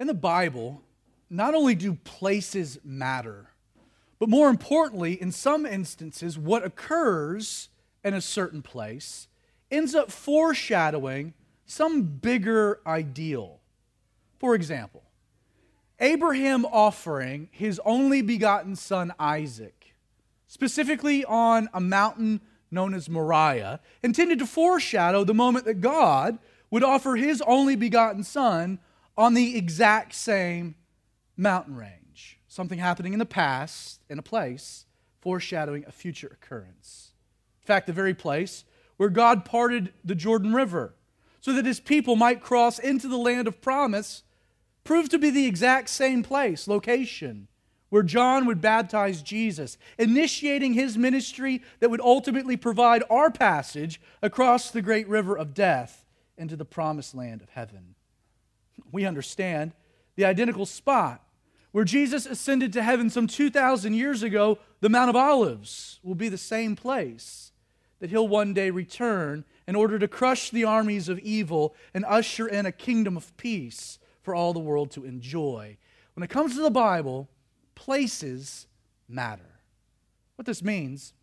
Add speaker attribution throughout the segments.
Speaker 1: In the Bible, not only do places matter, but more importantly, in some instances, what occurs in a certain place ends up foreshadowing some bigger ideal. For example, Abraham offering his only begotten son Isaac, specifically on a mountain known as Moriah, intended to foreshadow the moment that God would offer his only begotten son on the exact same mountain range. Something happening in the past, in a place, foreshadowing a future occurrence. In fact, the very place where God parted the Jordan River so that his people might cross into the land of promise proved to be the exact same place, location, where John would baptize Jesus, initiating his ministry that would ultimately provide our passage across the great river of death into the promised land of heaven. We understand the identical spot where Jesus ascended to heaven some 2,000 years ago, the Mount of Olives, will be the same place that he'll one day return in order to crush the armies of evil and usher in a kingdom of peace for all the world to enjoy. When it comes to the Bible, places matter. What this means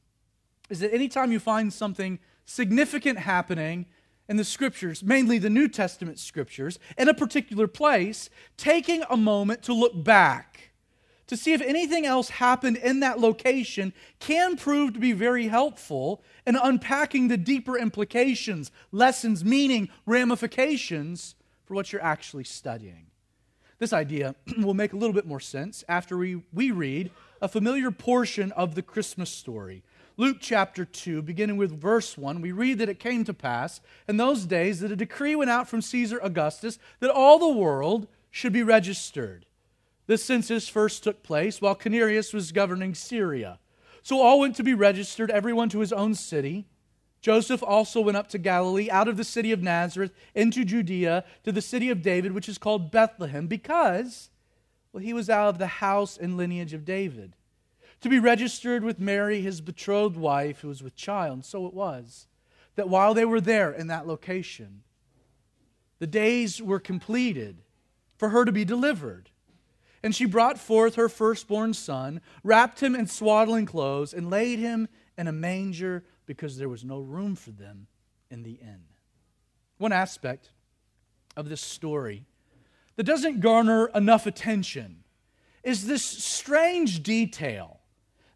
Speaker 1: is that anytime you find something significant happening in the scriptures, mainly the New Testament scriptures, in a particular place, taking a moment to look back to see if anything else happened in that location can prove to be very helpful in unpacking the deeper implications, lessons, meaning, ramifications for what you're actually studying. This idea will make a little bit more sense after we, we read a familiar portion of the Christmas story. Luke chapter 2, beginning with verse 1, we read that it came to pass in those days that a decree went out from Caesar Augustus that all the world should be registered. This census first took place while Quirinius was governing Syria. So all went to be registered, everyone to his own city. Joseph also went up to Galilee, out of the city of Nazareth, into Judea, to the city of David, which is called Bethlehem, because, well, he was out of the house and lineage of David, to be registered with Mary, his betrothed wife, who was with child. And so it was that while they were there in that location, the days were completed for her to be delivered. And she brought forth her firstborn son, wrapped him in swaddling clothes, and laid him in a manger because there was no room for them in the inn. One aspect of this story that doesn't garner enough attention is this strange detail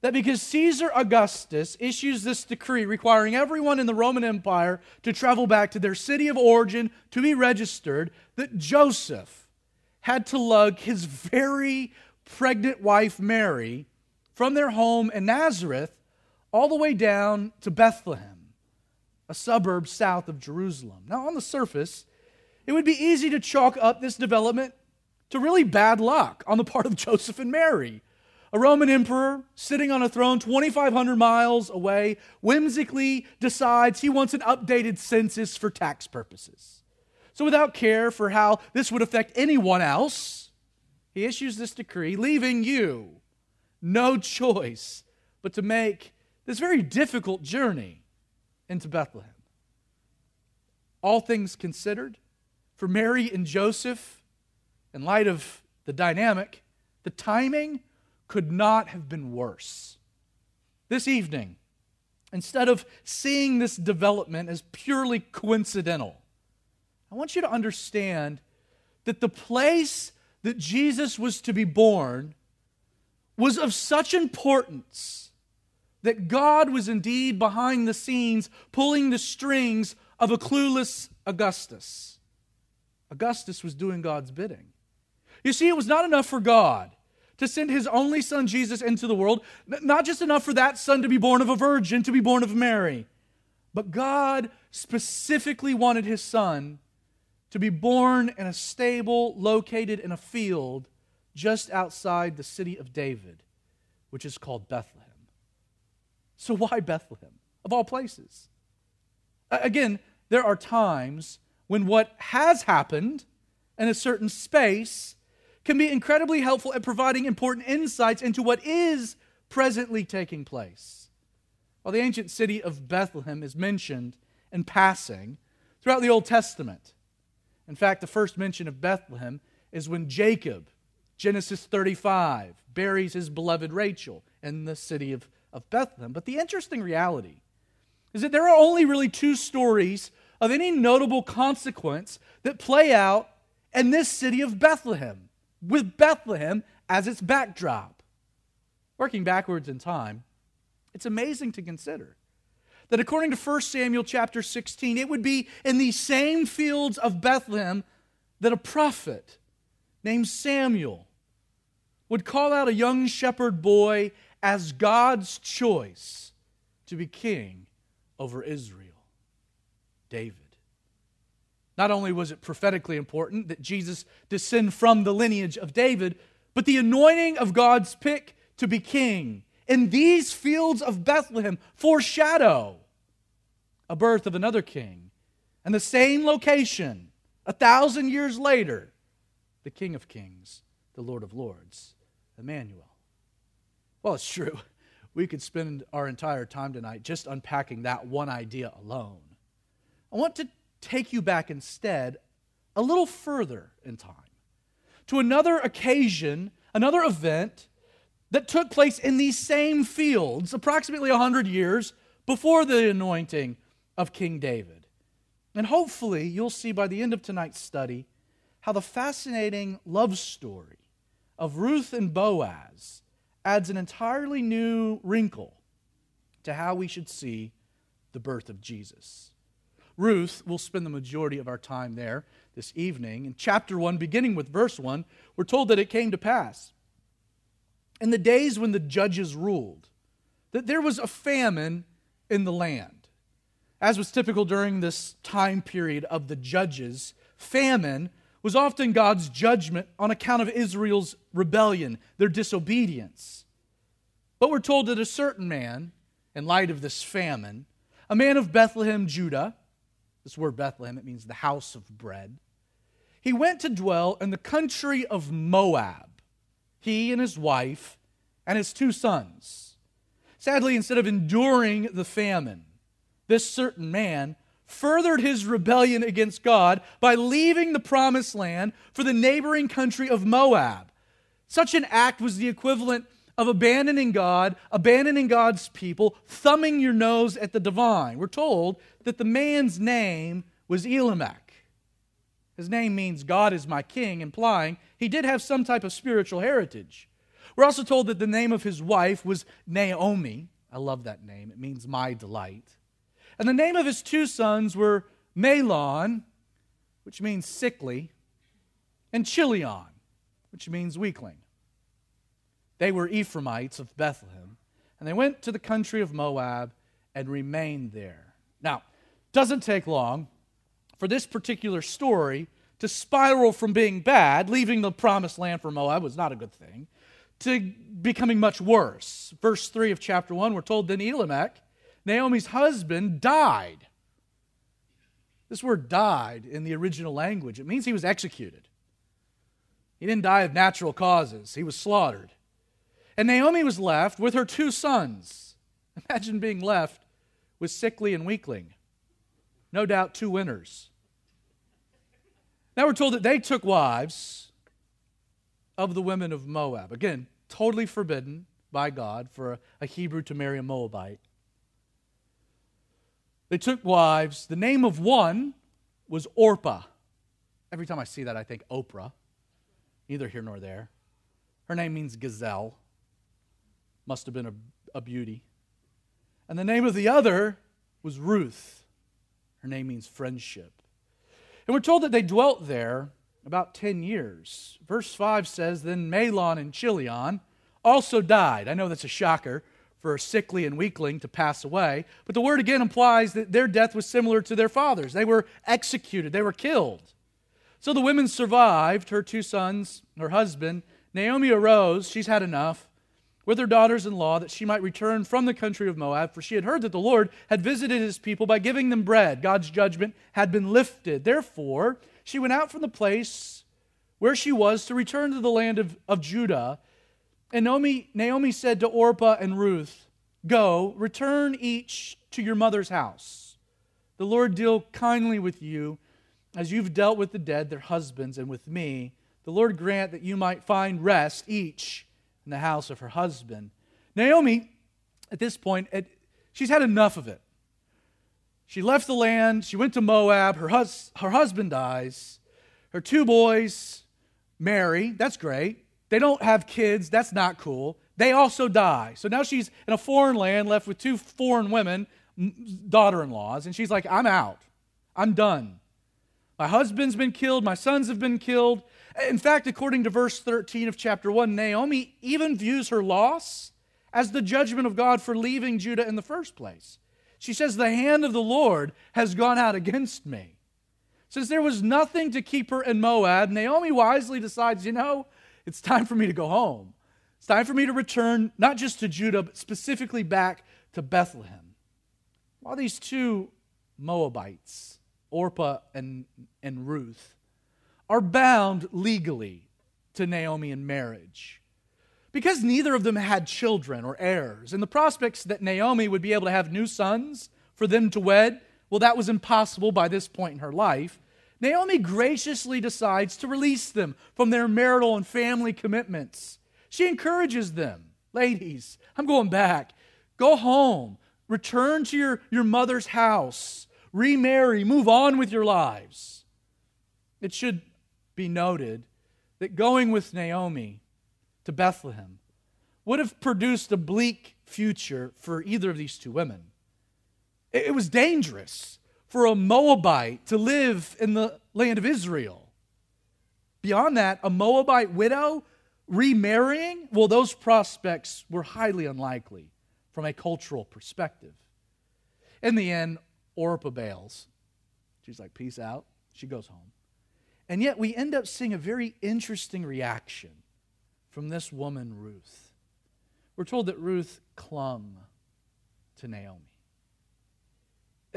Speaker 1: that because Caesar Augustus issues this decree requiring everyone in the Roman Empire to travel back to their city of origin to be registered, that Joseph had to lug his very pregnant wife Mary from their home in Nazareth all the way down to Bethlehem, a suburb south of Jerusalem. Now, on the surface, it would be easy to chalk up this development to really bad luck on the part of Joseph and Mary. A Roman emperor sitting on a throne 2,500 miles away whimsically decides he wants an updated census for tax purposes. So, without care for how this would affect anyone else, he issues this decree, leaving you no choice but to make this very difficult journey into Bethlehem. All things considered, for Mary and Joseph, in light of the dynamic, the timing could not have been worse. This evening, instead of seeing this development as purely coincidental, I want you to understand that the place that Jesus was to be born was of such importance that God was indeed behind the scenes pulling the strings of a clueless Augustus. Augustus was doing God's bidding. You see, it was not enough for God to send his only son Jesus into the world, not just enough for that son to be born of a virgin, to be born of Mary, but God specifically wanted his son to be born in a stable located in a field just outside the city of David, which is called Bethlehem. So why Bethlehem, of all places? Again, there are times when what has happened in a certain space can be incredibly helpful at providing important insights into what is presently taking place. While the ancient city of Bethlehem is mentioned in passing throughout the Old Testament, in fact, the first mention of Bethlehem is when Jacob, Genesis 35, buries his beloved Rachel in the city of, of Bethlehem. But the interesting reality is that there are only really two stories of any notable consequence that play out in this city of Bethlehem, with Bethlehem as its backdrop. Working backwards in time, it's amazing to consider that according to 1 Samuel chapter 16, it would be in these same fields of Bethlehem that a prophet named Samuel would call out a young shepherd boy as God's choice to be king over Israel David. Not only was it prophetically important that Jesus descend from the lineage of David, but the anointing of God's pick to be king in these fields of Bethlehem foreshadow a birth of another king. And the same location, a thousand years later, the King of Kings, the Lord of Lords, Emmanuel. Well, it's true. We could spend our entire time tonight just unpacking that one idea alone. I want to take you back instead a little further in time to another occasion, another event that took place in these same fields approximately 100 years before the anointing of King David. And hopefully, you'll see by the end of tonight's study how the fascinating love story of Ruth and Boaz adds an entirely new wrinkle to how we should see the birth of Jesus. Ruth, we'll spend the majority of our time there this evening. In chapter 1, beginning with verse 1, we're told that it came to pass in the days when the judges ruled that there was a famine in the land. As was typical during this time period of the judges, famine was often God's judgment on account of Israel's rebellion, their disobedience. But we're told that a certain man, in light of this famine, a man of Bethlehem, Judah, this word Bethlehem, it means the house of bread, he went to dwell in the country of Moab, he and his wife and his two sons. Sadly, instead of enduring the famine, this certain man furthered his rebellion against God by leaving the promised land for the neighboring country of Moab. Such an act was the equivalent of abandoning God, abandoning God's people, thumbing your nose at the divine. We're told that the man's name was Elimelech. His name means God is my king, implying he did have some type of spiritual heritage. We're also told that the name of his wife was Naomi. I love that name, it means my delight. And the name of his two sons were Mahlon, which means sickly, and Chilion, which means weakling. They were Ephraimites of Bethlehem, and they went to the country of Moab and remained there. Now, doesn't take long for this particular story to spiral from being bad, leaving the promised land for Moab was not a good thing, to becoming much worse. Verse 3 of chapter 1, we're told then Elimelech Naomi's husband died. This word died in the original language, it means he was executed. He didn't die of natural causes, he was slaughtered. And Naomi was left with her two sons. Imagine being left with sickly and weakling. No doubt two winners. Now we're told that they took wives of the women of Moab. Again, totally forbidden by God for a Hebrew to marry a Moabite. They took wives. The name of one was Orpah. Every time I see that, I think Oprah. Neither here nor there. Her name means gazelle. Must have been a, a beauty. And the name of the other was Ruth. Her name means friendship. And we're told that they dwelt there about 10 years. Verse 5 says, Then Mahlon and Chilion also died. I know that's a shocker for a sickly and weakling to pass away. But the word again implies that their death was similar to their father's. They were executed, they were killed. So the women survived, her two sons, her husband. Naomi arose, she's had enough, with her daughters in law, that she might return from the country of Moab, for she had heard that the Lord had visited his people by giving them bread. God's judgment had been lifted. Therefore, she went out from the place where she was to return to the land of, of Judah and Naomi, Naomi said to Orpah and Ruth, Go, return each to your mother's house. The Lord deal kindly with you as you've dealt with the dead, their husbands, and with me, The Lord grant that you might find rest each in the house of her husband. Naomi, at this point, she's had enough of it. She left the land, she went to Moab, her, hus- her husband dies, her two boys marry, that's great. They don't have kids, that's not cool. They also die. So now she's in a foreign land, left with two foreign women, daughter in laws, and she's like, I'm out. I'm done. My husband's been killed, my sons have been killed. In fact, according to verse 13 of chapter 1, Naomi even views her loss as the judgment of God for leaving Judah in the first place. She says, The hand of the Lord has gone out against me. Since there was nothing to keep her in Moab, Naomi wisely decides, you know, it's time for me to go home. It's time for me to return, not just to Judah, but specifically back to Bethlehem. While these two Moabites, Orpah and, and Ruth, are bound legally to Naomi in marriage. Because neither of them had children or heirs, and the prospects that Naomi would be able to have new sons for them to wed, well, that was impossible by this point in her life. Naomi graciously decides to release them from their marital and family commitments. She encourages them Ladies, I'm going back. Go home. Return to your, your mother's house. Remarry. Move on with your lives. It should be noted that going with Naomi to Bethlehem would have produced a bleak future for either of these two women. It was dangerous for a Moabite to live in the land of Israel. Beyond that, a Moabite widow remarrying, well, those prospects were highly unlikely from a cultural perspective. In the end, Orpah bails. She's like, peace out. She goes home. And yet, we end up seeing a very interesting reaction from this woman, Ruth. We're told that Ruth clung to Naomi.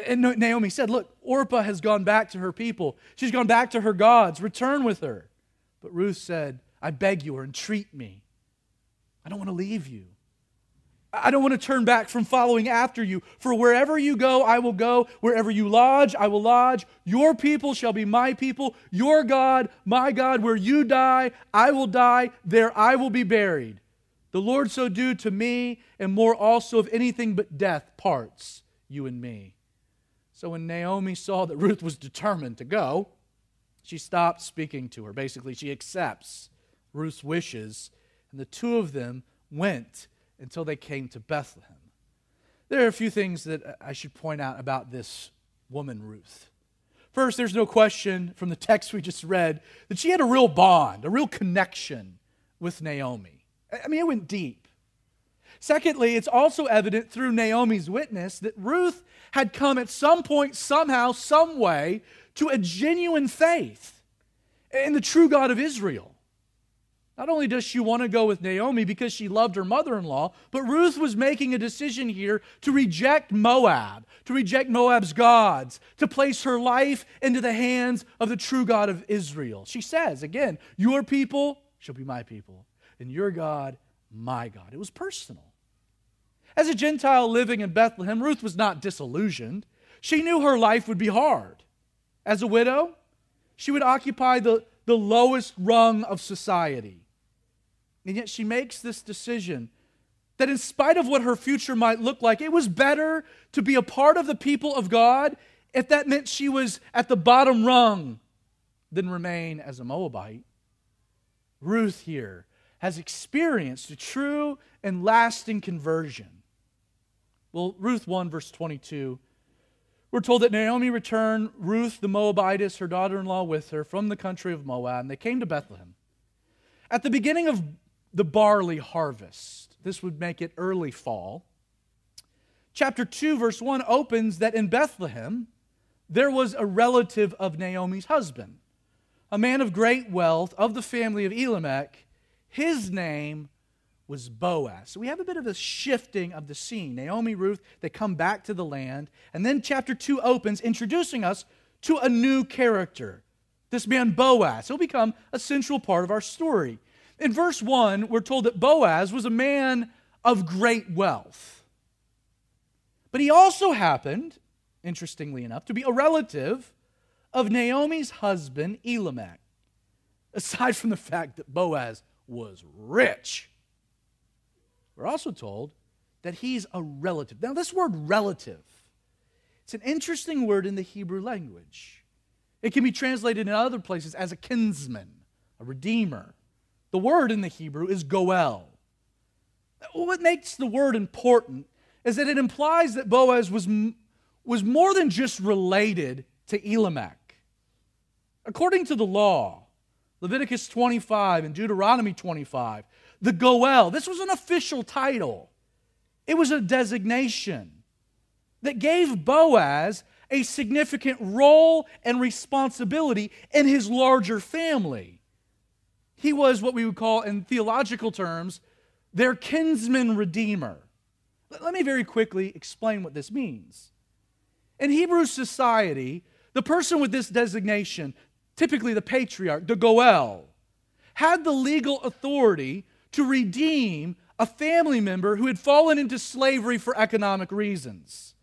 Speaker 1: And Naomi said, Look, Orpah has gone back to her people. She's gone back to her gods. Return with her. But Ruth said, I beg you or entreat me. I don't want to leave you. I don't want to turn back from following after you. For wherever you go, I will go. Wherever you lodge, I will lodge. Your people shall be my people. Your God, my God. Where you die, I will die. There I will be buried. The Lord so do to me, and more also, if anything but death parts you and me. So when Naomi saw that Ruth was determined to go, she stopped speaking to her. Basically, she accepts Ruth's wishes, and the two of them went until they came to Bethlehem. There are a few things that I should point out about this woman, Ruth. First, there's no question from the text we just read that she had a real bond, a real connection with Naomi. I mean, it went deep. Secondly, it's also evident through Naomi's witness that Ruth had come at some point, somehow, some way, to a genuine faith in the true God of Israel. Not only does she want to go with Naomi because she loved her mother in law, but Ruth was making a decision here to reject Moab, to reject Moab's gods, to place her life into the hands of the true God of Israel. She says, again, Your people shall be my people, and your God, my God. It was personal. As a Gentile living in Bethlehem, Ruth was not disillusioned. She knew her life would be hard. As a widow, she would occupy the, the lowest rung of society. And yet she makes this decision that, in spite of what her future might look like, it was better to be a part of the people of God if that meant she was at the bottom rung than remain as a Moabite. Ruth here has experienced a true and lasting conversion. Well, Ruth 1, verse 22, we're told that Naomi returned Ruth the Moabitess, her daughter in law, with her from the country of Moab, and they came to Bethlehem. At the beginning of the barley harvest. This would make it early fall. Chapter 2, verse 1 opens that in Bethlehem there was a relative of Naomi's husband, a man of great wealth of the family of Elimelech. His name was Boaz. So we have a bit of a shifting of the scene. Naomi, Ruth, they come back to the land. And then chapter 2 opens, introducing us to a new character. This man, Boaz. He'll become a central part of our story. In verse 1, we're told that Boaz was a man of great wealth. But he also happened, interestingly enough, to be a relative of Naomi's husband, Elimelech. aside from the fact that Boaz was rich. We're also told that he's a relative. Now, this word relative, it's an interesting word in the Hebrew language. It can be translated in other places as a kinsman, a redeemer. The word in the Hebrew is goel. What makes the word important is that it implies that Boaz was, was more than just related to Elimelech. According to the law, Leviticus 25 and Deuteronomy 25, the Goel, this was an official title. It was a designation that gave Boaz a significant role and responsibility in his larger family. He was what we would call, in theological terms, their kinsman redeemer. Let me very quickly explain what this means. In Hebrew society, the person with this designation, typically the patriarch, the Goel, had the legal authority to redeem a family member who had fallen into slavery for economic reasons.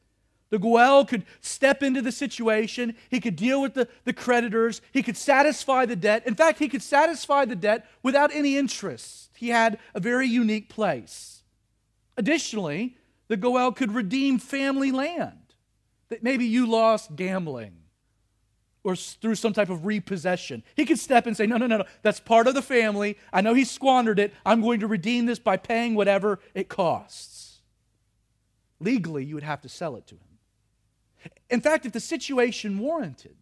Speaker 1: The Goel could step into the situation. He could deal with the, the creditors. He could satisfy the debt. In fact, he could satisfy the debt without any interest. He had a very unique place. Additionally, the Goel could redeem family land that maybe you lost gambling or through some type of repossession. He could step and say, No, no, no, no, that's part of the family. I know he squandered it. I'm going to redeem this by paying whatever it costs. Legally, you would have to sell it to him. In fact, if the situation warranted,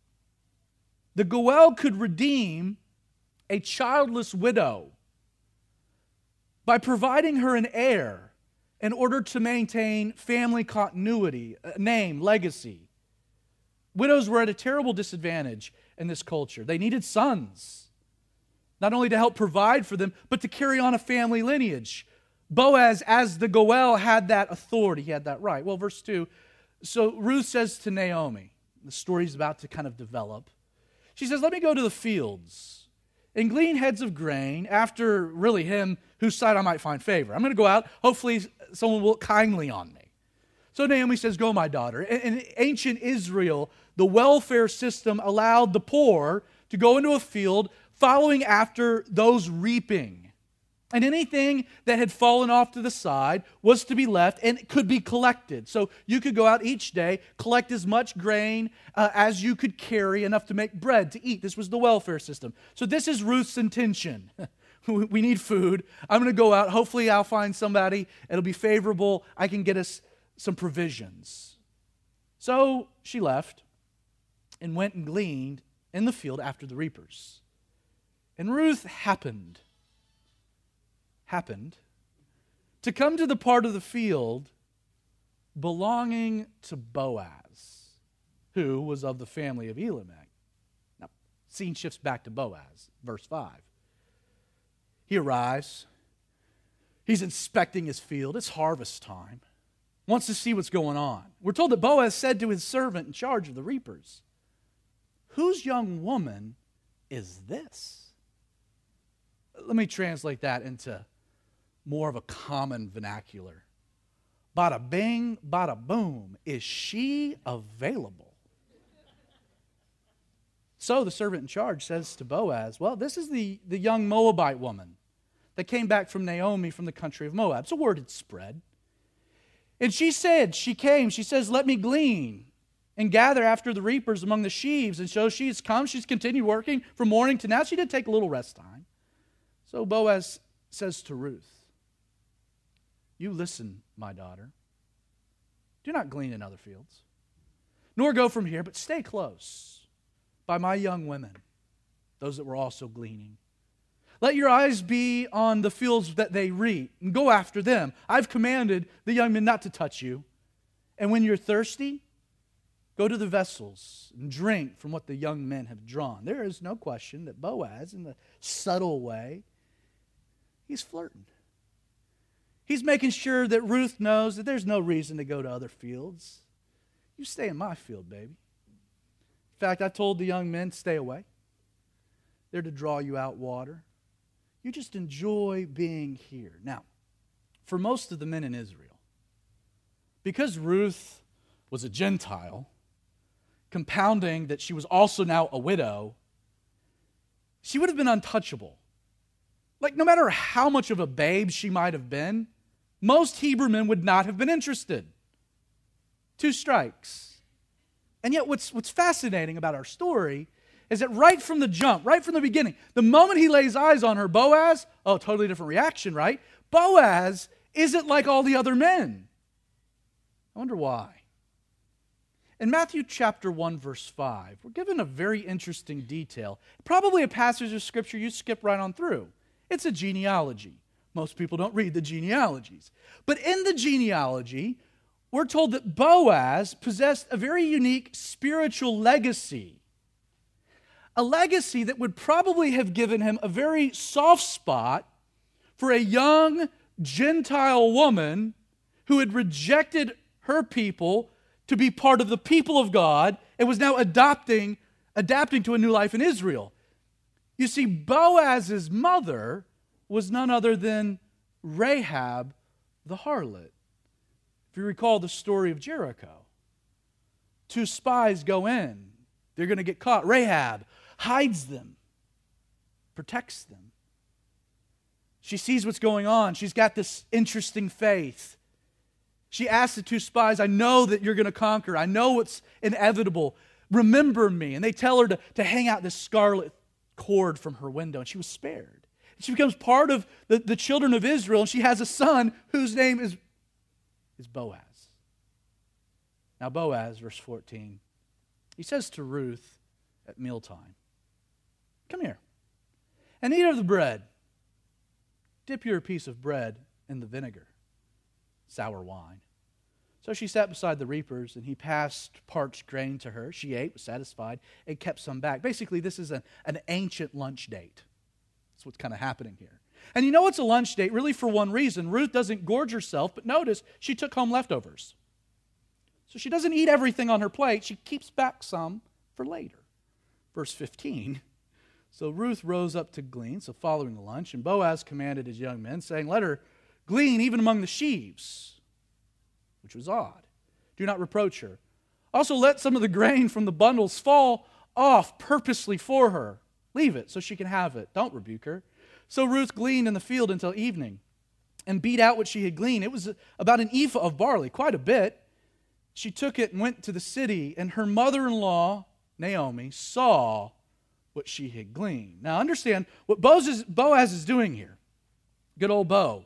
Speaker 1: the Goel could redeem a childless widow by providing her an heir in order to maintain family continuity, uh, name, legacy. Widows were at a terrible disadvantage in this culture. They needed sons, not only to help provide for them, but to carry on a family lineage. Boaz, as the Goel, had that authority, he had that right. Well, verse 2 so Ruth says to Naomi, the story's about to kind of develop. She says, Let me go to the fields and glean heads of grain after really him whose side I might find favor. I'm going to go out. Hopefully, someone will look kindly on me. So Naomi says, Go, my daughter. In ancient Israel, the welfare system allowed the poor to go into a field following after those reaping. And anything that had fallen off to the side was to be left and it could be collected. So you could go out each day, collect as much grain uh, as you could carry, enough to make bread to eat. This was the welfare system. So this is Ruth's intention. we need food. I'm going to go out. Hopefully, I'll find somebody. It'll be favorable. I can get us some provisions. So she left and went and gleaned in the field after the reapers. And Ruth happened happened to come to the part of the field belonging to Boaz, who was of the family of Elimelech. Now, scene shifts back to Boaz, verse 5. He arrives. He's inspecting his field. It's harvest time. Wants to see what's going on. We're told that Boaz said to his servant in charge of the reapers, Whose young woman is this? Let me translate that into more of a common vernacular. Bada bing, bada boom. Is she available? So the servant in charge says to Boaz, Well, this is the, the young Moabite woman that came back from Naomi from the country of Moab. So word had spread. And she said, She came, she says, Let me glean and gather after the reapers among the sheaves. And so she's come, she's continued working from morning to now. She did take a little rest time. So Boaz says to Ruth, you listen, my daughter. Do not glean in other fields, nor go from here, but stay close by my young women, those that were also gleaning. Let your eyes be on the fields that they reap, and go after them. I've commanded the young men not to touch you. And when you're thirsty, go to the vessels and drink from what the young men have drawn. There is no question that Boaz, in the subtle way, he's flirting. He's making sure that Ruth knows that there's no reason to go to other fields. You stay in my field, baby. In fact, I told the young men, stay away. They're to draw you out water. You just enjoy being here. Now, for most of the men in Israel, because Ruth was a Gentile, compounding that she was also now a widow, she would have been untouchable. Like, no matter how much of a babe she might have been, most Hebrew men would not have been interested. Two strikes. And yet, what's, what's fascinating about our story is that right from the jump, right from the beginning, the moment he lays eyes on her, Boaz, oh, totally different reaction, right? Boaz isn't like all the other men. I wonder why. In Matthew chapter 1, verse 5, we're given a very interesting detail. Probably a passage of scripture you skip right on through. It's a genealogy. Most people don't read the genealogies. But in the genealogy, we're told that Boaz possessed a very unique spiritual legacy. A legacy that would probably have given him a very soft spot for a young Gentile woman who had rejected her people to be part of the people of God and was now adopting, adapting to a new life in Israel. You see, Boaz's mother was none other than Rahab the harlot. If you recall the story of Jericho, two spies go in. They're going to get caught. Rahab hides them, protects them. She sees what's going on. She's got this interesting faith. She asks the two spies, I know that you're going to conquer. I know it's inevitable. Remember me. And they tell her to, to hang out this scarlet cord from her window, and she was spared. She becomes part of the, the children of Israel, and she has a son whose name is, is Boaz. Now, Boaz, verse 14, he says to Ruth at mealtime, Come here and eat of the bread. Dip your piece of bread in the vinegar sour wine. So she sat beside the reapers, and he passed parched grain to her. She ate, was satisfied, and kept some back. Basically, this is an, an ancient lunch date. That's what's kind of happening here. And you know it's a lunch date really for one reason. Ruth doesn't gorge herself, but notice she took home leftovers. So she doesn't eat everything on her plate, she keeps back some for later. Verse 15. So Ruth rose up to glean, so following the lunch, and Boaz commanded his young men, saying, Let her glean even among the sheaves, which was odd. Do not reproach her. Also, let some of the grain from the bundles fall off purposely for her. Leave it so she can have it. Don't rebuke her. So Ruth gleaned in the field until evening and beat out what she had gleaned. It was about an ephah of barley, quite a bit. She took it and went to the city, and her mother in law, Naomi, saw what she had gleaned. Now, understand what Boaz is, doing here. Good old Bo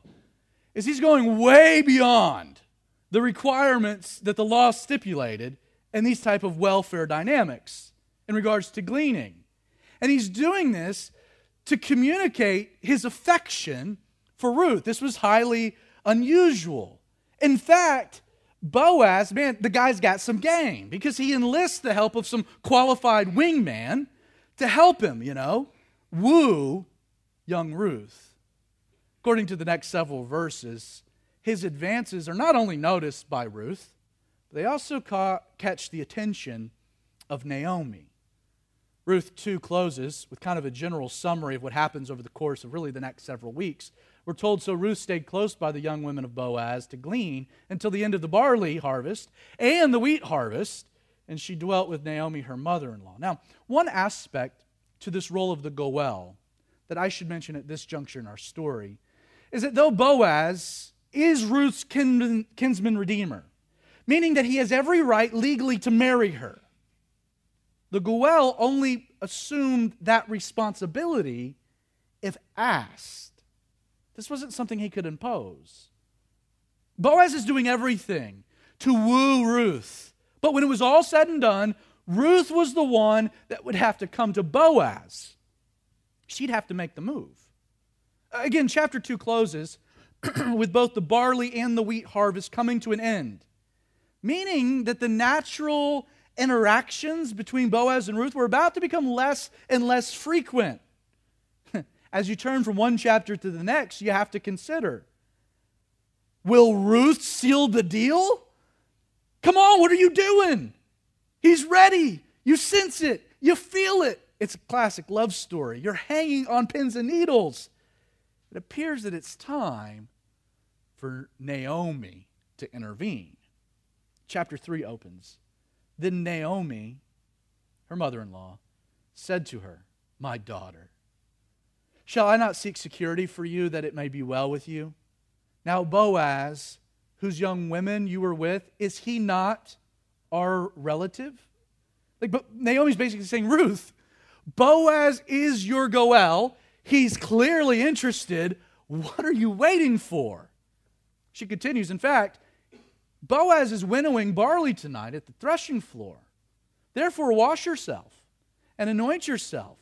Speaker 1: is he's going way beyond the requirements that the law stipulated in these type of welfare dynamics in regards to gleaning. And he's doing this to communicate his affection for Ruth. This was highly unusual. In fact, Boaz, man, the guy's got some game because he enlists the help of some qualified wingman to help him, you know, woo young Ruth. According to the next several verses, his advances are not only noticed by Ruth, they also ca- catch the attention of Naomi. Ruth 2 closes with kind of a general summary of what happens over the course of really the next several weeks. We're told so Ruth stayed close by the young women of Boaz to glean until the end of the barley harvest and the wheat harvest, and she dwelt with Naomi, her mother in law. Now, one aspect to this role of the Goel that I should mention at this juncture in our story is that though Boaz is Ruth's kinsman redeemer, meaning that he has every right legally to marry her, the Goel only assumed that responsibility if asked. This wasn't something he could impose. Boaz is doing everything to woo Ruth. But when it was all said and done, Ruth was the one that would have to come to Boaz. She'd have to make the move. Again, chapter 2 closes with both the barley and the wheat harvest coming to an end, meaning that the natural interactions between Boaz and Ruth were about to become less and less frequent. As you turn from one chapter to the next, you have to consider will Ruth seal the deal? Come on, what are you doing? He's ready. You sense it, you feel it. It's a classic love story. You're hanging on pins and needles it appears that it's time for Naomi to intervene. Chapter 3 opens. Then Naomi, her mother in law, said to her, My daughter, Shall I not seek security for you that it may be well with you? Now, Boaz, whose young women you were with, is he not our relative? Like, but Naomi's basically saying, Ruth, Boaz is your Goel. He's clearly interested. What are you waiting for? She continues, in fact, Boaz is winnowing barley tonight at the threshing floor. Therefore, wash yourself and anoint yourself.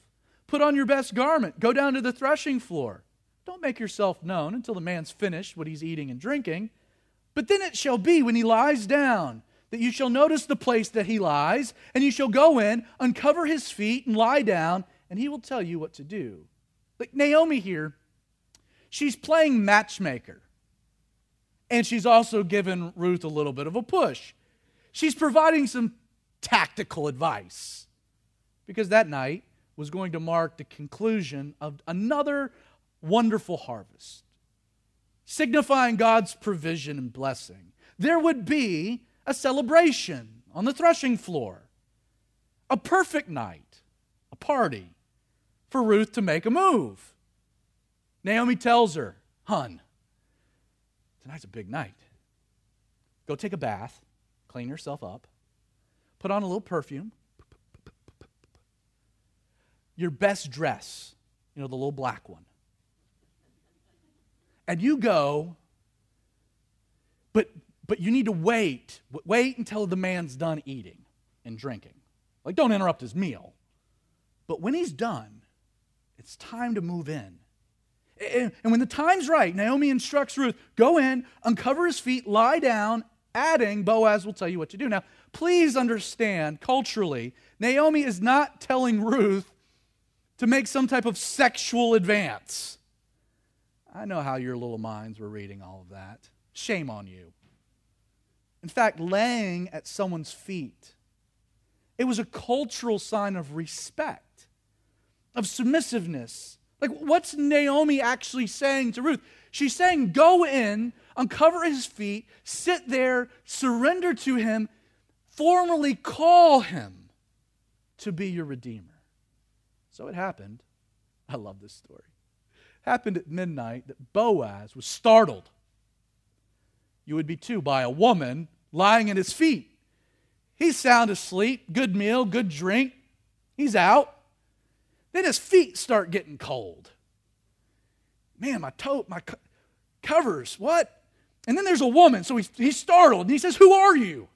Speaker 1: Put on your best garment. Go down to the threshing floor. Don't make yourself known until the man's finished what he's eating and drinking. But then it shall be when he lies down that you shall notice the place that he lies, and you shall go in, uncover his feet, and lie down, and he will tell you what to do. Like Naomi here, she's playing matchmaker. And she's also given Ruth a little bit of a push. She's providing some tactical advice. Because that night was going to mark the conclusion of another wonderful harvest, signifying God's provision and blessing. There would be a celebration on the threshing floor, a perfect night, a party for Ruth to make a move. Naomi tells her, Hun, tonight's a big night. Go take a bath, clean yourself up, put on a little perfume, your best dress, you know, the little black one. And you go, but but you need to wait. Wait until the man's done eating and drinking. Like, don't interrupt his meal. But when he's done, it's time to move in. And when the time's right, Naomi instructs Ruth go in, uncover his feet, lie down, adding, Boaz will tell you what to do. Now, please understand culturally, Naomi is not telling Ruth to make some type of sexual advance. I know how your little minds were reading all of that. Shame on you. In fact, laying at someone's feet, it was a cultural sign of respect, of submissiveness. Like, what's Naomi actually saying to Ruth? She's saying, Go in, uncover his feet, sit there, surrender to him, formally call him to be your Redeemer. So it happened. I love this story. It happened at midnight that Boaz was startled. You would be too by a woman lying at his feet. He's sound asleep, good meal, good drink. He's out. Then his feet start getting cold. Man, my toe, my co- covers, what? And then there's a woman, so he's, he's startled, and he says, Who are you?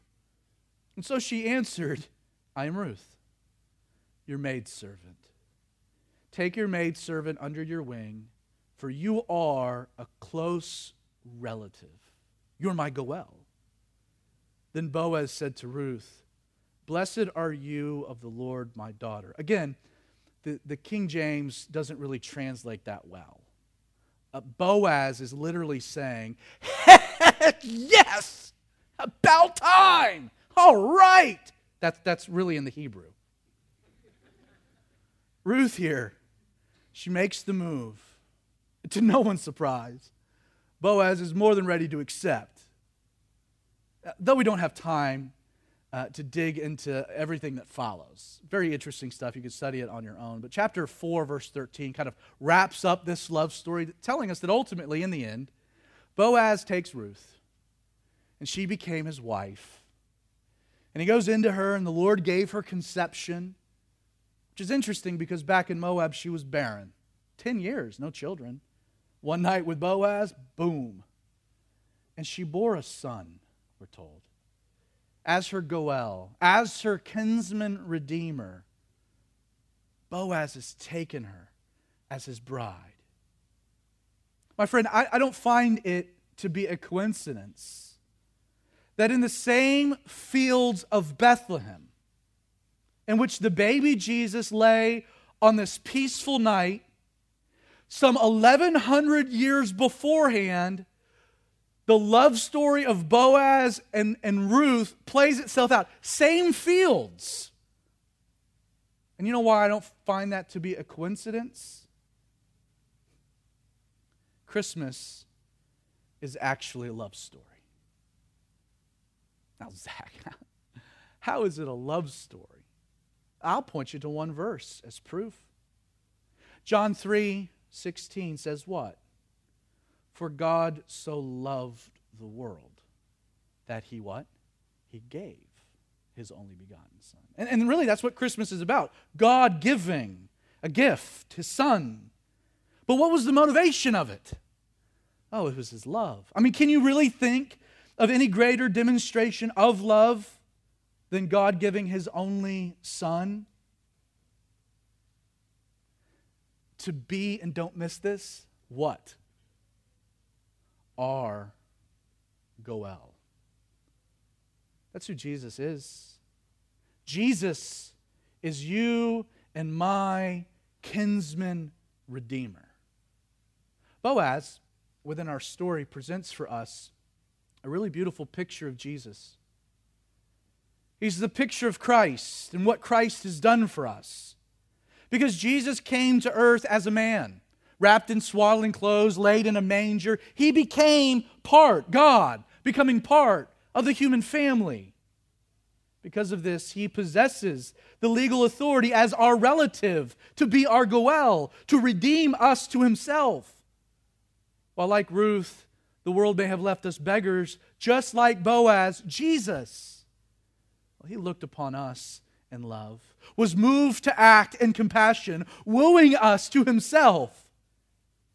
Speaker 1: And so she answered, I am Ruth, your maidservant. Take your maidservant under your wing, for you are a close relative. You're my Goel. Then Boaz said to Ruth, Blessed are you of the Lord, my daughter. Again, the, the King James doesn't really translate that well. Uh, Boaz is literally saying, Yes, about time. All right. That's, that's really in the Hebrew. Ruth here, she makes the move. To no one's surprise, Boaz is more than ready to accept though we don't have time uh, to dig into everything that follows. Very interesting stuff. You can study it on your own. But chapter 4, verse 13, kind of wraps up this love story, telling us that ultimately, in the end, Boaz takes Ruth, and she became his wife. And he goes into her, and the Lord gave her conception, which is interesting because back in Moab, she was barren. 10 years, no children. One night with Boaz, boom. And she bore a son we're told. As her Goel, as her kinsman redeemer, Boaz has taken her as his bride. My friend, I, I don't find it to be a coincidence that in the same fields of Bethlehem, in which the baby Jesus lay on this peaceful night, some 1100 years beforehand, the love story of Boaz and, and Ruth plays itself out. Same fields. And you know why I don't find that to be a coincidence? Christmas is actually a love story. Now, Zach, how is it a love story? I'll point you to one verse as proof. John 3, 16 says what? For God so loved the world that he what? He gave his only begotten Son. And, and really, that's what Christmas is about God giving a gift, his Son. But what was the motivation of it? Oh, it was his love. I mean, can you really think of any greater demonstration of love than God giving his only Son? To be, and don't miss this, what? Our Goel. That's who Jesus is. Jesus is you and my kinsman redeemer. Boaz, within our story, presents for us a really beautiful picture of Jesus. He's the picture of Christ and what Christ has done for us. Because Jesus came to earth as a man, wrapped in swaddling clothes, laid in a manger. He became part, God, becoming part of the human family. Because of this, he possesses the legal authority as our relative to be our Goel, to redeem us to himself. While, like Ruth, the world may have left us beggars, just like Boaz, Jesus, well, he looked upon us in love, was moved to act in compassion, wooing us to himself.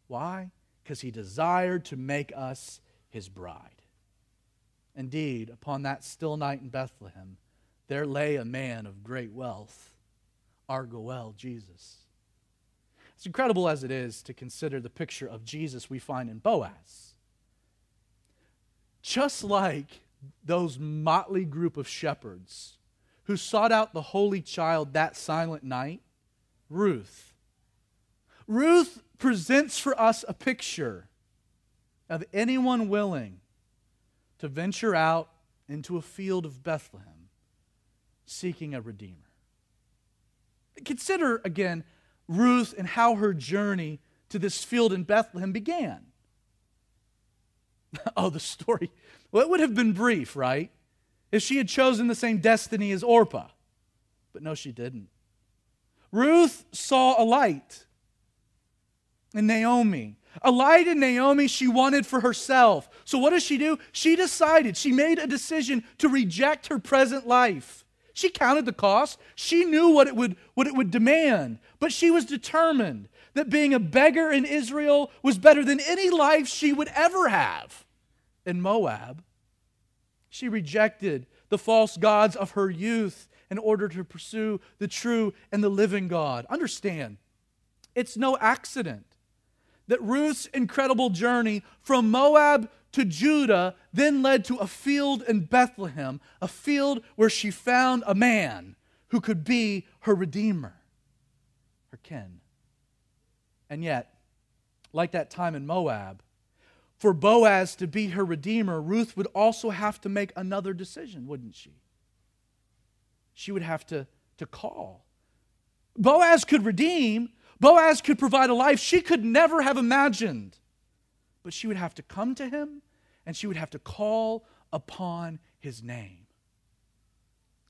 Speaker 1: Why? Because he desired to make us his bride. Indeed, upon that still night in Bethlehem, there lay a man of great wealth, our Goel, Jesus. It's incredible as it is to consider the picture of Jesus we find in Boaz. Just like those motley group of shepherds who sought out the holy child that silent night, Ruth. Ruth presents for us a picture of anyone willing to venture out into a field of Bethlehem seeking a redeemer. Consider again Ruth and how her journey to this field in Bethlehem began. oh, the story. Well, it would have been brief, right? If she had chosen the same destiny as Orpah. But no, she didn't. Ruth saw a light in Naomi. A light in Naomi she wanted for herself. So what does she do? She decided, she made a decision to reject her present life she counted the cost. She knew what it would, what it would demand. But she was determined that being a beggar in Israel was better than any life she would ever have in Moab. She rejected the false gods of her youth in order to pursue the true and the living God. Understand, it's no accident that Ruth's incredible journey from Moab to Judah then led to a field in Bethlehem, a field where she found a man who could be her redeemer, her kin. And yet, like that time in Moab, for Boaz to be her redeemer, Ruth would also have to make another decision, wouldn't she? She would have to, to call. Boaz could redeem, Boaz could provide a life she could never have imagined, but she would have to come to him and she would have to call upon his name.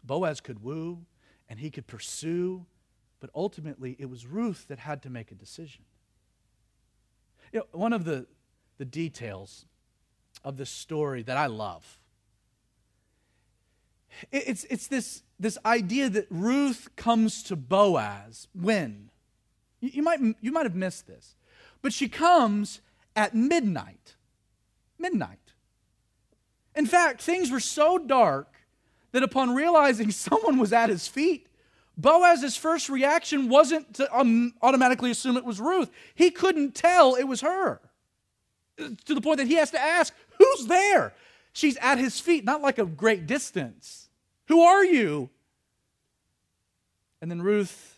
Speaker 1: Boaz could woo and he could pursue, but ultimately it was Ruth that had to make a decision. You know, one of the, the details of this story that I love. It's, it's this, this idea that Ruth comes to Boaz when? You, you, might, you might have missed this, but she comes at midnight. Midnight. In fact, things were so dark that upon realizing someone was at his feet, Boaz's first reaction wasn't to um, automatically assume it was Ruth. He couldn't tell it was her. To the point that he has to ask, Who's there? She's at his feet, not like a great distance. Who are you? And then Ruth,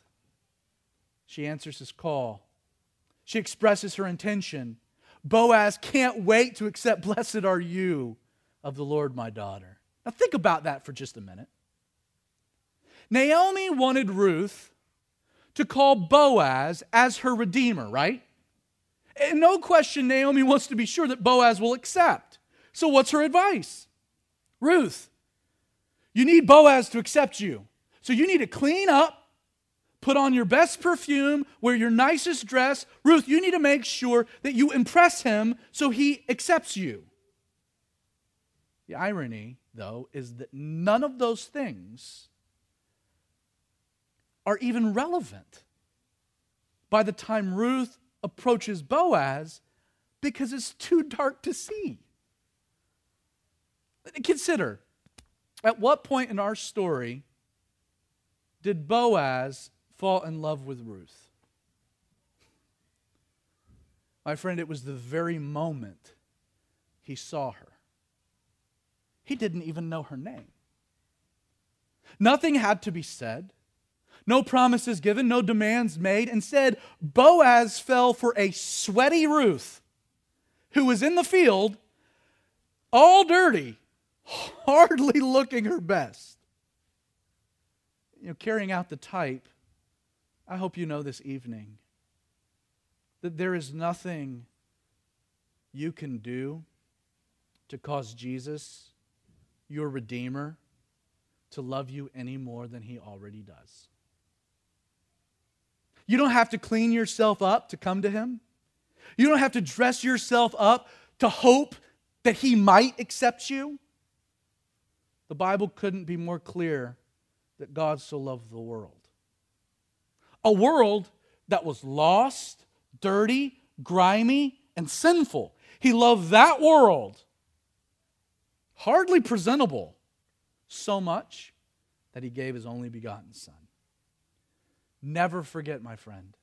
Speaker 1: she answers his call. She expresses her intention. Boaz can't wait to accept, Blessed are you of the Lord, my daughter. Now, think about that for just a minute. Naomi wanted Ruth to call Boaz as her redeemer, right? And no question, Naomi wants to be sure that Boaz will accept. So, what's her advice? Ruth, you need Boaz to accept you. So, you need to clean up, put on your best perfume, wear your nicest dress. Ruth, you need to make sure that you impress him so he accepts you. The irony, though, is that none of those things are even relevant by the time Ruth approaches Boaz because it's too dark to see. Consider at what point in our story did Boaz fall in love with Ruth? My friend, it was the very moment he saw her. He didn't even know her name. Nothing had to be said, no promises given, no demands made. Instead, Boaz fell for a sweaty Ruth who was in the field, all dirty, hardly looking her best. You know, carrying out the type, I hope you know this evening that there is nothing you can do to cause Jesus, your Redeemer, to love you any more than he already does. You don't have to clean yourself up to come to him. You don't have to dress yourself up to hope that he might accept you. The Bible couldn't be more clear that God so loved the world. A world that was lost, dirty, grimy, and sinful. He loved that world, hardly presentable, so much that he gave his only begotten Son. Never forget, my friend,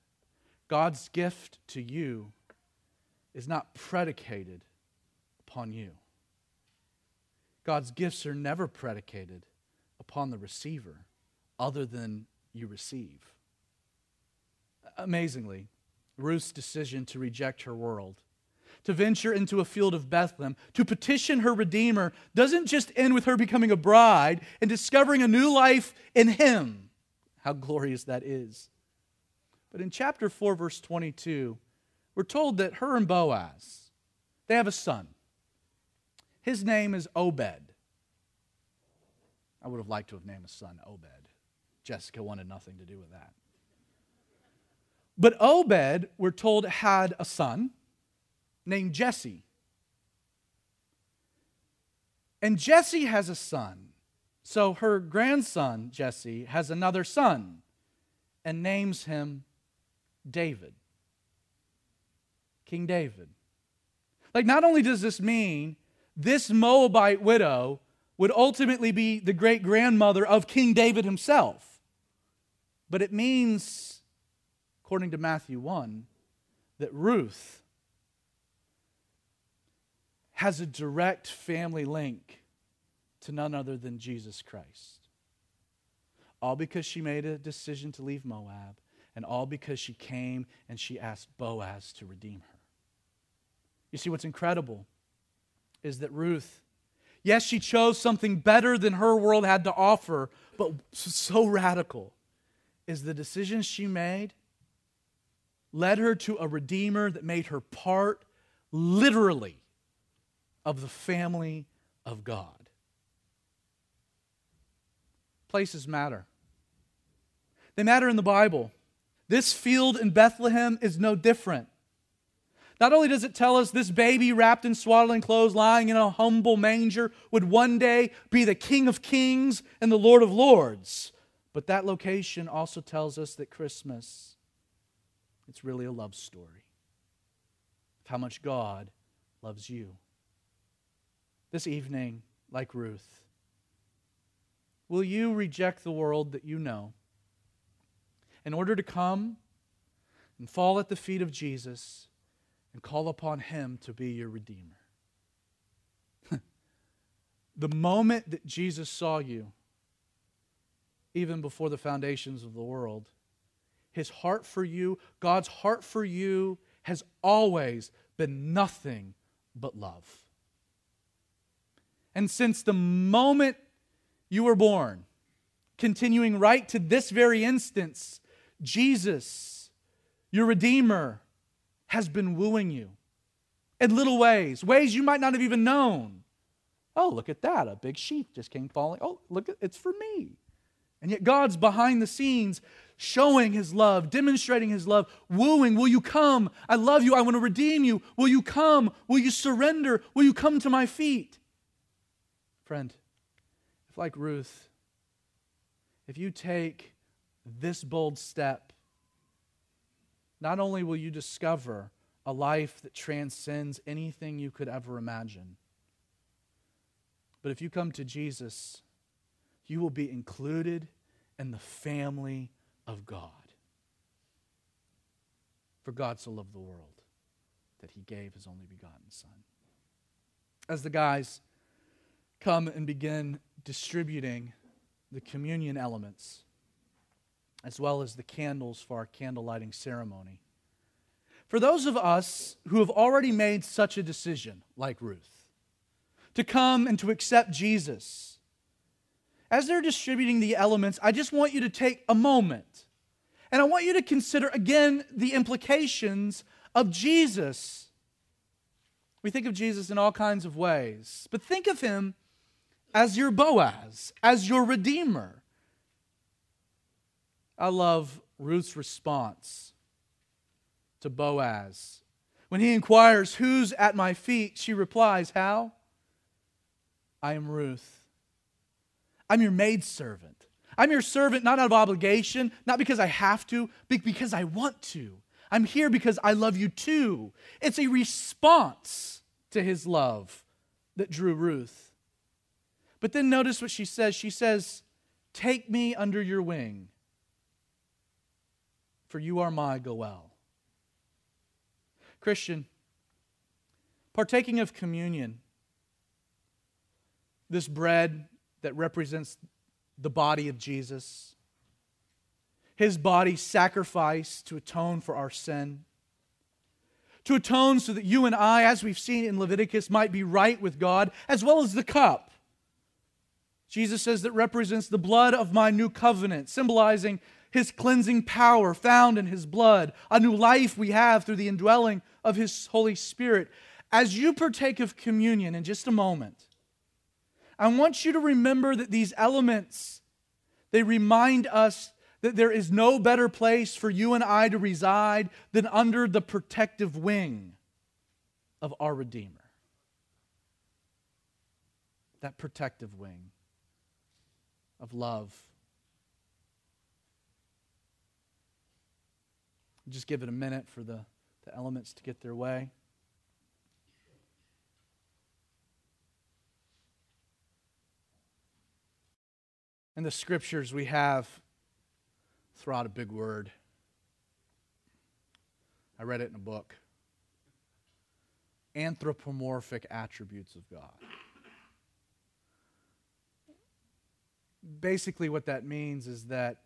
Speaker 1: God's gift to you is not predicated upon you. God's gifts are never predicated upon the receiver other than you receive. Amazingly, Ruth's decision to reject her world, to venture into a field of Bethlehem, to petition her Redeemer, doesn't just end with her becoming a bride and discovering a new life in Him. How glorious that is. But in chapter 4, verse 22, we're told that her and Boaz, they have a son. His name is Obed. I would have liked to have named a son Obed. Jessica wanted nothing to do with that. But Obed, we're told, had a son named Jesse. And Jesse has a son. So her grandson, Jesse, has another son and names him David. King David. Like, not only does this mean this Moabite widow would ultimately be the great grandmother of King David himself, but it means, according to Matthew 1, that Ruth has a direct family link to none other than Jesus Christ. All because she made a decision to leave Moab, and all because she came and she asked Boaz to redeem her. You see, what's incredible is that Ruth, yes, she chose something better than her world had to offer, but so radical is the decision she made led her to a redeemer that made her part, literally, of the family of God. Places matter. They matter in the Bible. This field in Bethlehem is no different. Not only does it tell us this baby wrapped in swaddling clothes, lying in a humble manger, would one day be the King of Kings and the Lord of Lords, but that location also tells us that Christmas, it's really a love story of how much God loves you. This evening, like Ruth, will you reject the world that you know in order to come and fall at the feet of Jesus? and call upon Him to be your Redeemer. the moment that Jesus saw you, even before the foundations of the world, His heart for you, God's heart for you, has always been nothing but love. And since the moment you were born, continuing right to this very instance, Jesus, your Redeemer, has been wooing you in little ways, ways you might not have even known. Oh, look at that. A big sheep just came falling. Oh, look, it's for me. And yet God's behind the scenes showing his love, demonstrating his love, wooing, Will you come? I love you. I want to redeem you. Will you come? Will you surrender? Will you come to my feet? Friend, if like Ruth, if you take this bold step, not only will you discover a life that transcends anything you could ever imagine, but if you come to Jesus, you will be included in the family of God. For God so loved the world that he gave his only begotten Son. As the guys come and begin distributing the communion elements, as well as the candles for our candle lighting ceremony, for those of us who have already made such a decision, like Ruth, to come and to accept Jesus, as they're distributing the elements, I just want you to take a moment and I want you to consider again the implications of Jesus. We think of Jesus in all kinds of ways, but think of him as your Boaz, as your Redeemer. I love Ruth's response to Boaz. When he inquires, Who's at my feet? she replies, How? I am Ruth. I'm your maidservant. I'm your servant not out of obligation, not because I have to, but because I want to. I'm here because I love you too. It's a response to his love that drew Ruth. But then notice what she says. She says, Take me under your wing, for you are my Goel. Christian, partaking of communion, this bread that represents the body of Jesus, his body sacrificed to atone for our sin, to atone so that you and I, as we've seen in Leviticus, might be right with God, as well as the cup. Jesus says that represents the blood of my new covenant, symbolizing his cleansing power found in his blood, a new life we have through the indwelling of his Holy Spirit. As you partake of communion in just a moment, I want you to remember that these elements, they remind us that there is no better place for you and I to reside than under the protective wing of our Redeemer. That protective wing of love. Just give it a minute for the, the elements to get their way. In the scriptures, we have throw out a big word. I read it in a book. Anthropomorphic attributes of God. Basically, what that means is that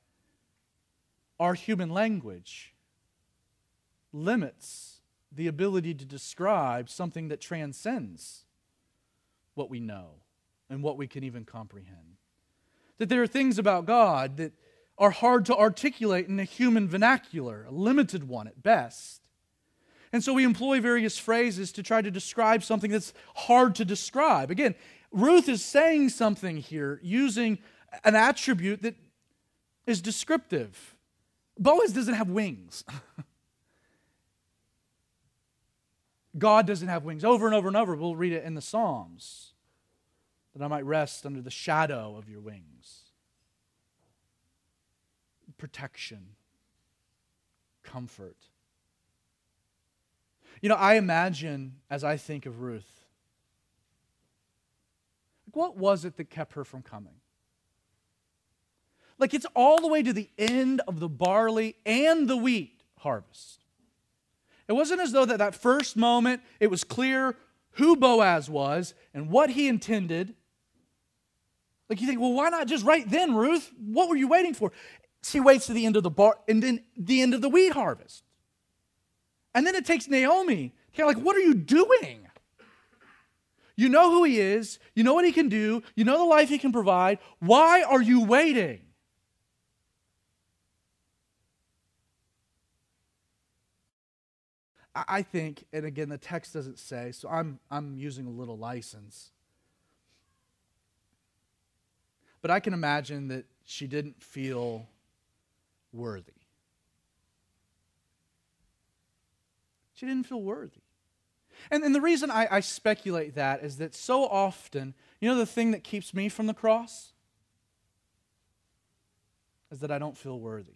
Speaker 1: our human language limits the ability to describe something that transcends what we know and what we can even comprehend that there are things about God that are hard to articulate in a human vernacular, a limited one at best. And so we employ various phrases to try to describe something that's hard to describe. Again, Ruth is saying something here using an attribute that is descriptive. Boaz doesn't have wings. God doesn't have wings. Over and over and over, we'll read it in the Psalms that I might rest under the shadow of your wings. Protection, comfort. You know, I imagine as I think of Ruth, like what was it that kept her from coming? Like it's all the way to the end of the barley and the wheat harvest. It wasn't as though that that first moment it was clear who Boaz was and what he intended like you think, well, why not just right then, Ruth? What were you waiting for? She waits to the end of the bar and then the end of the wheat harvest. And then it takes Naomi. Kind of like, what are you doing? You know who he is, you know what he can do, you know the life he can provide. Why are you waiting? I think, and again, the text doesn't say, so I'm, I'm using a little license. But I can imagine that she didn't feel worthy. She didn't feel worthy. And, and the reason I, I speculate that is that so often, you know, the thing that keeps me from the cross is that I don't feel worthy.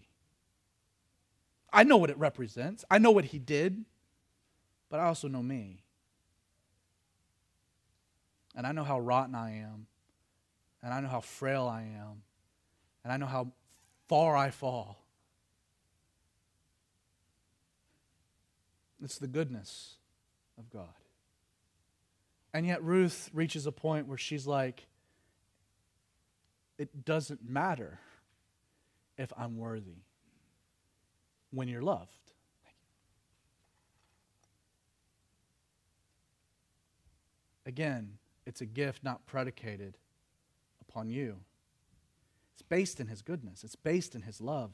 Speaker 1: I know what it represents, I know what he did, but I also know me. And I know how rotten I am, and I know how frail I am, and I know how far I fall. It's the goodness of God. And yet, Ruth reaches a point where she's like, it doesn't matter if I'm worthy when you're loved. Again, it's a gift not predicated upon you. It's based in His goodness, it's based in His love.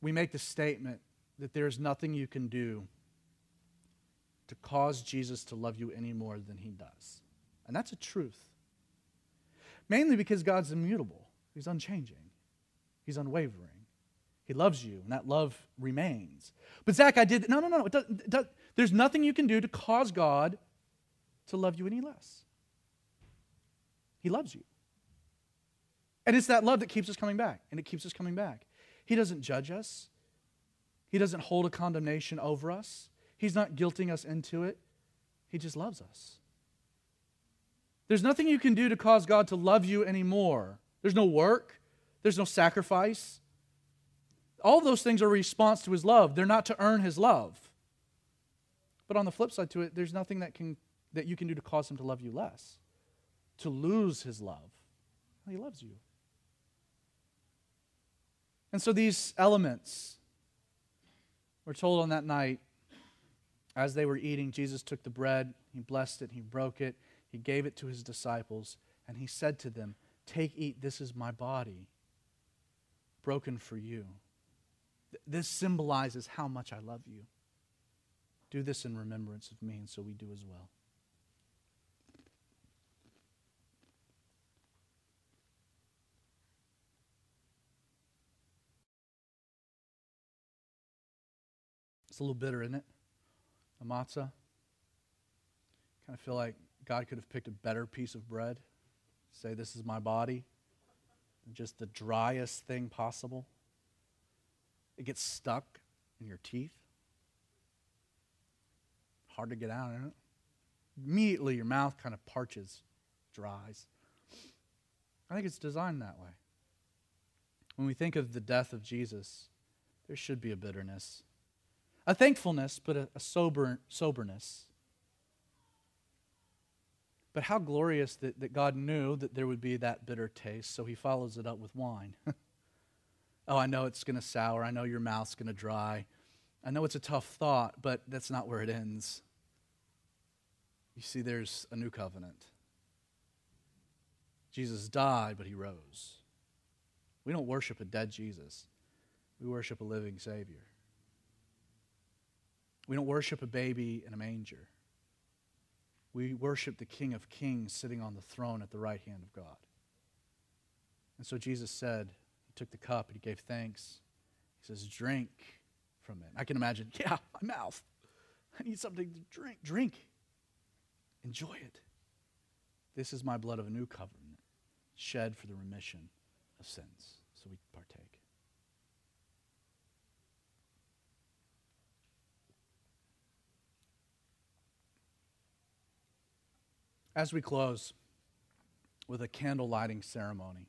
Speaker 1: We make the statement that there is nothing you can do to cause Jesus to love you any more than He does. And that's a truth. Mainly because God's immutable, He's unchanging, He's unwavering. He loves you, and that love remains. But Zach, I did. No, no, no. It does, it does, there's nothing you can do to cause God to love you any less. He loves you. And it's that love that keeps us coming back, and it keeps us coming back. He doesn't judge us, He doesn't hold a condemnation over us, He's not guilting us into it. He just loves us. There's nothing you can do to cause God to love you anymore. There's no work, there's no sacrifice. All those things are a response to his love. They're not to earn his love. But on the flip side to it, there's nothing that, can, that you can do to cause him to love you less, to lose his love. He loves you. And so these elements, we're told on that night, as they were eating, Jesus took the bread, he blessed it, he broke it, he gave it to his disciples, and he said to them, Take, eat, this is my body, broken for you. This symbolizes how much I love you. Do this in remembrance of me, and so we do as well. It's a little bitter, isn't it? The matzah. Kind of feel like God could have picked a better piece of bread, say, This is my body, just the driest thing possible. It gets stuck in your teeth. Hard to get out, isn't it? Immediately, your mouth kind of parches, dries. I think it's designed that way. When we think of the death of Jesus, there should be a bitterness, a thankfulness, but a, a sober, soberness. But how glorious that, that God knew that there would be that bitter taste, so he follows it up with wine. oh, I know it's going to sour. I know your mouth's going to dry. I know it's a tough thought, but that's not where it ends. You see, there's a new covenant. Jesus died, but he rose. We don't worship a dead Jesus, we worship a living Savior. We don't worship a baby in a manger. We worship the King of Kings sitting on the throne at the right hand of God. And so Jesus said, He took the cup and He gave thanks. He says, Drink from it. I can imagine, yeah, my mouth. I need something to drink. Drink. Enjoy it. This is my blood of a new covenant, shed for the remission of sins. So we partake. As we close with a candle lighting ceremony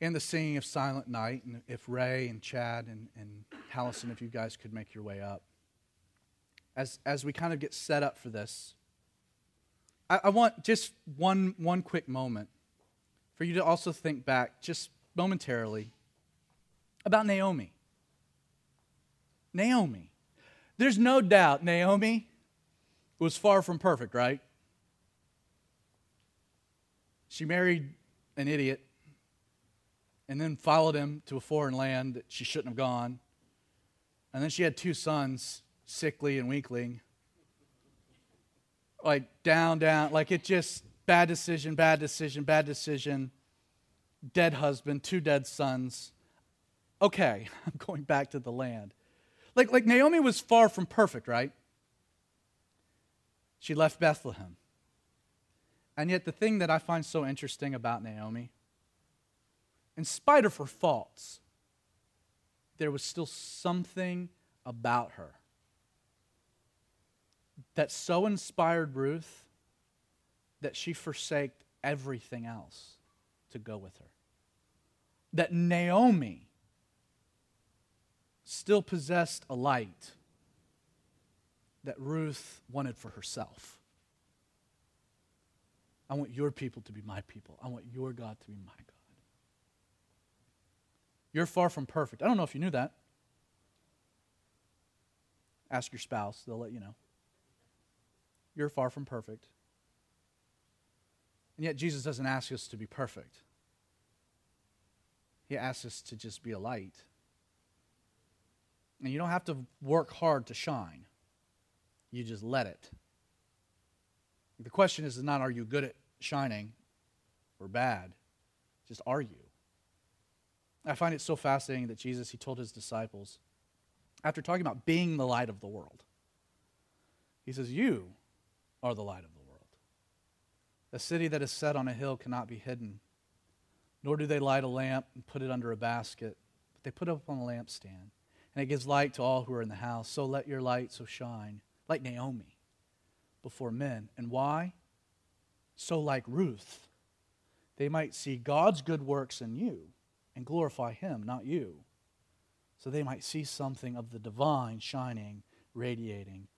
Speaker 1: and the singing of Silent Night, and if Ray and Chad and, and Allison, if you guys could make your way up, as, as we kind of get set up for this, I, I want just one, one quick moment for you to also think back, just momentarily, about Naomi. Naomi. There's no doubt Naomi was far from perfect, right? She married an idiot and then followed him to a foreign land that she shouldn't have gone. And then she had two sons, sickly and weakling. Like down, down, like it just bad decision, bad decision, bad decision. dead husband, two dead sons. Okay, I'm going back to the land. Like, like Naomi was far from perfect, right? She left Bethlehem. And yet, the thing that I find so interesting about Naomi, in spite of her faults, there was still something about her that so inspired Ruth that she forsaked everything else to go with her. That Naomi still possessed a light that Ruth wanted for herself. I want your people to be my people. I want your God to be my God. You're far from perfect. I don't know if you knew that. Ask your spouse, they'll let you know. You're far from perfect. And yet, Jesus doesn't ask us to be perfect, He asks us to just be a light. And you don't have to work hard to shine, you just let it. The question is not are you good at shining or bad? Just are you? I find it so fascinating that Jesus, he told his disciples, after talking about being the light of the world, he says, You are the light of the world. A city that is set on a hill cannot be hidden, nor do they light a lamp and put it under a basket, but they put it up on a lampstand, and it gives light to all who are in the house. So let your light so shine, like Naomi, before men. And why? So, like Ruth, they might see God's good works in you and glorify Him, not you. So they might see something of the divine shining, radiating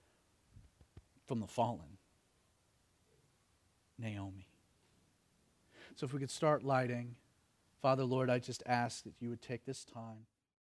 Speaker 1: from the fallen. Naomi. So if we could start lighting, Father, Lord, I just ask that you would take this time.